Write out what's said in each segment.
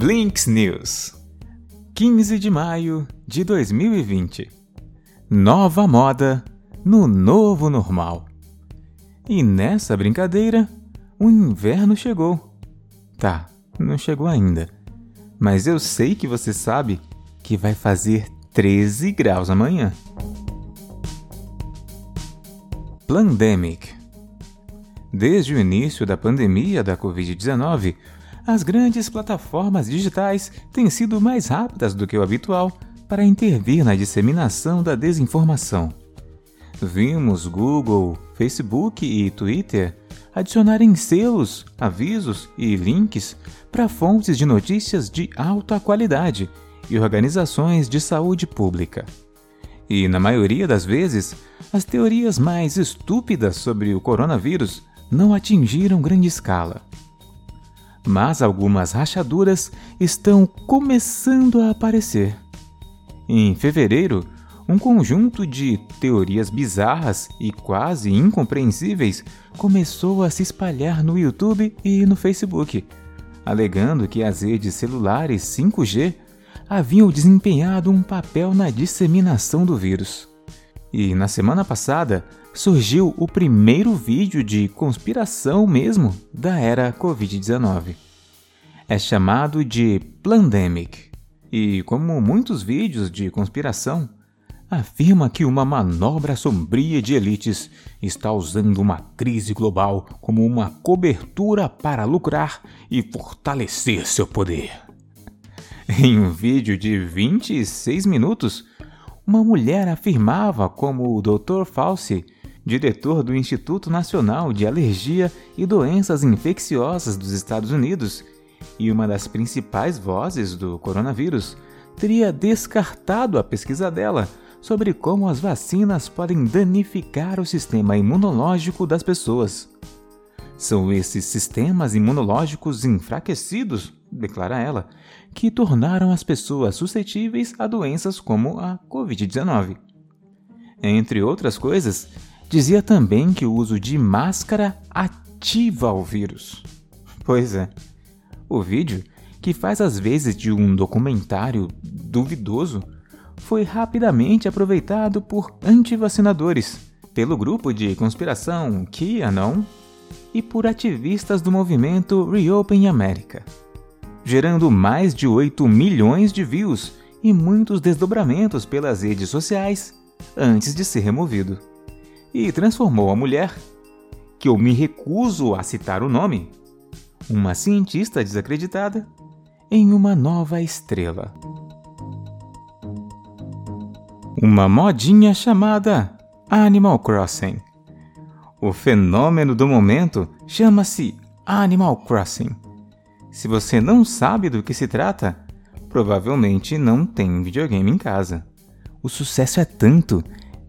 Blinks News 15 de maio de 2020 Nova moda no novo normal. E nessa brincadeira, o inverno chegou. Tá, não chegou ainda. Mas eu sei que você sabe que vai fazer 13 graus amanhã. Plandemic Desde o início da pandemia da Covid-19, as grandes plataformas digitais têm sido mais rápidas do que o habitual para intervir na disseminação da desinformação. Vimos Google, Facebook e Twitter adicionarem selos, avisos e links para fontes de notícias de alta qualidade e organizações de saúde pública. E, na maioria das vezes, as teorias mais estúpidas sobre o coronavírus não atingiram grande escala mas algumas rachaduras estão começando a aparecer. Em fevereiro, um conjunto de teorias bizarras e quase incompreensíveis começou a se espalhar no YouTube e no Facebook, alegando que as redes celulares 5G haviam desempenhado um papel na disseminação do vírus. E na semana passada surgiu o primeiro vídeo de conspiração mesmo da era Covid-19. É chamado de Plandemic e, como muitos vídeos de conspiração, afirma que uma manobra sombria de elites está usando uma crise global como uma cobertura para lucrar e fortalecer seu poder. Em um vídeo de 26 minutos, uma mulher afirmava como o Dr. Fauci, diretor do Instituto Nacional de Alergia e Doenças Infecciosas dos Estados Unidos e uma das principais vozes do coronavírus, teria descartado a pesquisa dela sobre como as vacinas podem danificar o sistema imunológico das pessoas. São esses sistemas imunológicos enfraquecidos, declara ela, que tornaram as pessoas suscetíveis a doenças como a Covid-19. Entre outras coisas, dizia também que o uso de máscara ativa o vírus. Pois é, o vídeo, que faz às vezes de um documentário duvidoso, foi rapidamente aproveitado por antivacinadores, pelo grupo de conspiração QAnon e por ativistas do movimento Reopen America, gerando mais de 8 milhões de views e muitos desdobramentos pelas redes sociais antes de ser removido. E transformou a mulher, que eu me recuso a citar o nome, uma cientista desacreditada, em uma nova estrela. Uma modinha chamada Animal Crossing o fenômeno do momento chama-se Animal Crossing. Se você não sabe do que se trata, provavelmente não tem videogame em casa. O sucesso é tanto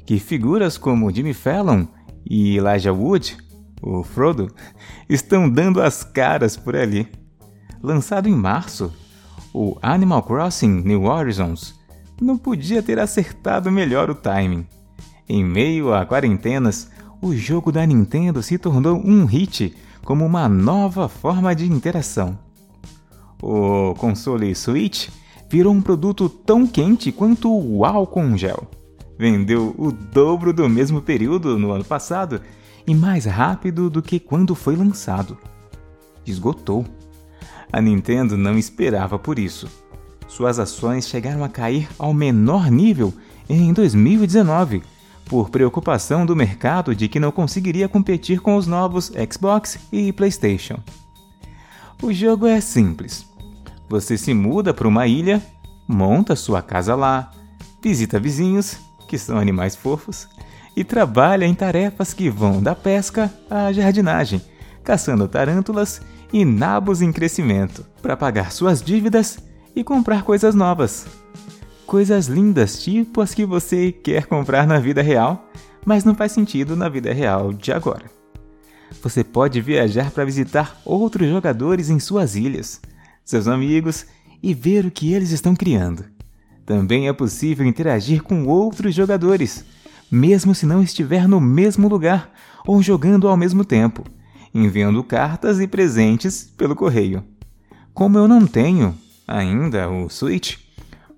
que figuras como Jimmy Fallon e Elijah Wood, o Frodo, estão dando as caras por ali. Lançado em março, o Animal Crossing New Horizons não podia ter acertado melhor o timing. Em meio a quarentenas, o jogo da Nintendo se tornou um hit como uma nova forma de interação. O console Switch virou um produto tão quente quanto o álcool gel. Vendeu o dobro do mesmo período no ano passado e mais rápido do que quando foi lançado. Esgotou. A Nintendo não esperava por isso. Suas ações chegaram a cair ao menor nível em 2019 por preocupação do mercado de que não conseguiria competir com os novos Xbox e PlayStation. O jogo é simples. Você se muda para uma ilha, monta sua casa lá, visita vizinhos, que são animais fofos, e trabalha em tarefas que vão da pesca à jardinagem, caçando tarântulas e nabos em crescimento, para pagar suas dívidas e comprar coisas novas coisas lindas, tipo as que você quer comprar na vida real, mas não faz sentido na vida real de agora. Você pode viajar para visitar outros jogadores em suas ilhas, seus amigos e ver o que eles estão criando. Também é possível interagir com outros jogadores, mesmo se não estiver no mesmo lugar ou jogando ao mesmo tempo, enviando cartas e presentes pelo correio. Como eu não tenho ainda o Switch,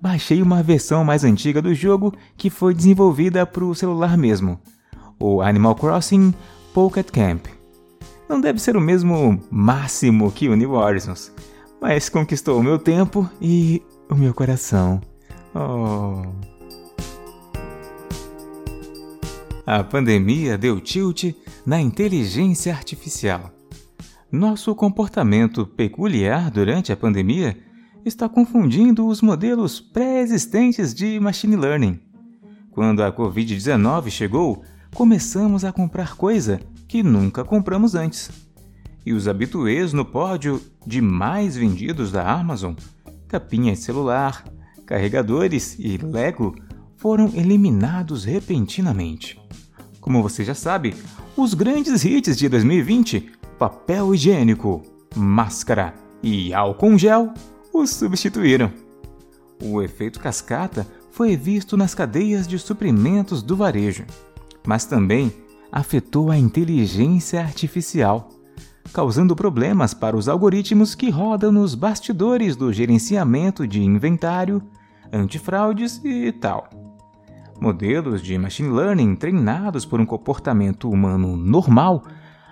baixei uma versão mais antiga do jogo que foi desenvolvida para o celular mesmo, o Animal Crossing Pocket Camp. Não deve ser o mesmo máximo que o New Horizons, mas conquistou o meu tempo e o meu coração. Oh. A pandemia deu tilt na inteligência artificial. Nosso comportamento peculiar durante a pandemia está confundindo os modelos pré-existentes de machine learning. Quando a Covid-19 chegou, começamos a comprar coisa que nunca compramos antes. E os habituês no pódio de mais vendidos da Amazon, capinhas de celular, carregadores e Lego, foram eliminados repentinamente. Como você já sabe, os grandes hits de 2020, papel higiênico, máscara e álcool gel, os substituíram. O efeito cascata foi visto nas cadeias de suprimentos do varejo, mas também afetou a inteligência artificial, causando problemas para os algoritmos que rodam nos bastidores do gerenciamento de inventário, antifraudes e tal. Modelos de machine learning treinados por um comportamento humano normal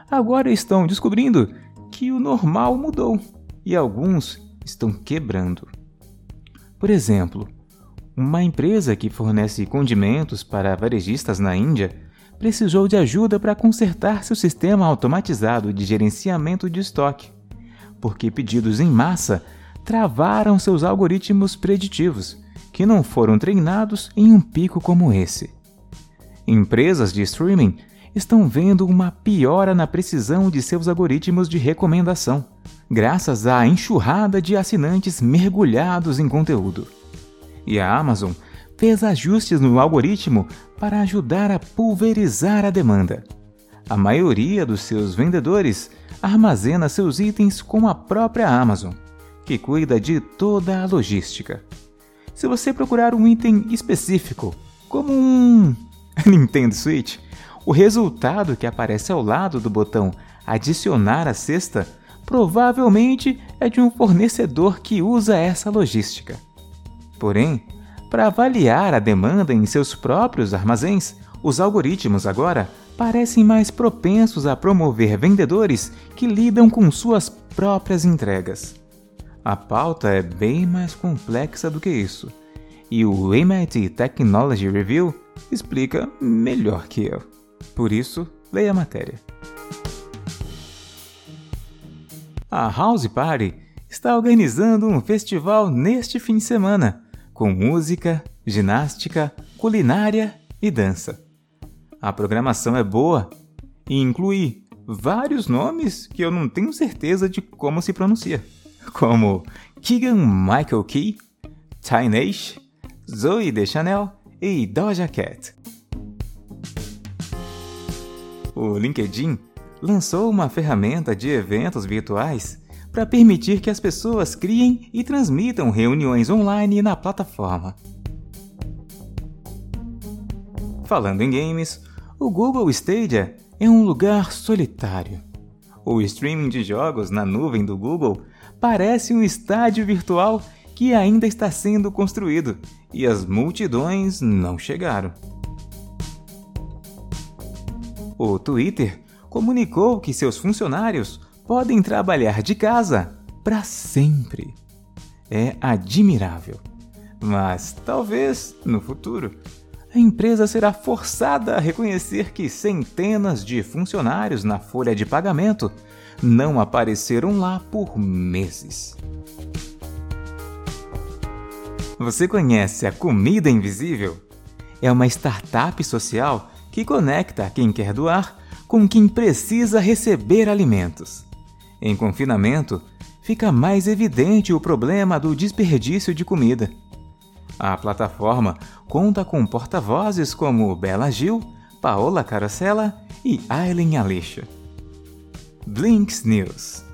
agora estão descobrindo que o normal mudou e alguns estão quebrando. Por exemplo, uma empresa que fornece condimentos para varejistas na Índia precisou de ajuda para consertar seu sistema automatizado de gerenciamento de estoque, porque pedidos em massa travaram seus algoritmos preditivos, que não foram treinados em um pico como esse. Empresas de streaming estão vendo uma piora na precisão de seus algoritmos de recomendação, graças à enxurrada de assinantes mergulhados em conteúdo. E a Amazon fez ajustes no algoritmo para ajudar a pulverizar a demanda. A maioria dos seus vendedores armazena seus itens com a própria Amazon, que cuida de toda a logística. Se você procurar um item específico, como um Nintendo Switch, o resultado que aparece ao lado do botão Adicionar a cesta provavelmente é de um fornecedor que usa essa logística. Porém, para avaliar a demanda em seus próprios armazéns, os algoritmos agora parecem mais propensos a promover vendedores que lidam com suas próprias entregas. A pauta é bem mais complexa do que isso, e o MIT Technology Review explica melhor que eu. Por isso, leia a matéria. A House Party está organizando um festival neste fim de semana, com música, ginástica, culinária e dança. A programação é boa e inclui vários nomes que eu não tenho certeza de como se pronuncia, como Keegan Michael Key, Tynesh, Zoe Deschanel e Doja Cat. O LinkedIn lançou uma ferramenta de eventos virtuais para permitir que as pessoas criem e transmitam reuniões online na plataforma. Falando em games, o Google Stadia é um lugar solitário. O streaming de jogos na nuvem do Google parece um estádio virtual que ainda está sendo construído e as multidões não chegaram. O Twitter comunicou que seus funcionários podem trabalhar de casa para sempre. É admirável. Mas talvez, no futuro, a empresa será forçada a reconhecer que centenas de funcionários na folha de pagamento não apareceram lá por meses. Você conhece a Comida Invisível? É uma startup social que conecta quem quer doar com quem precisa receber alimentos. Em confinamento, fica mais evidente o problema do desperdício de comida. A plataforma conta com porta-vozes como Bela Gil, Paola Carosella e Aileen Alicia. Blinks News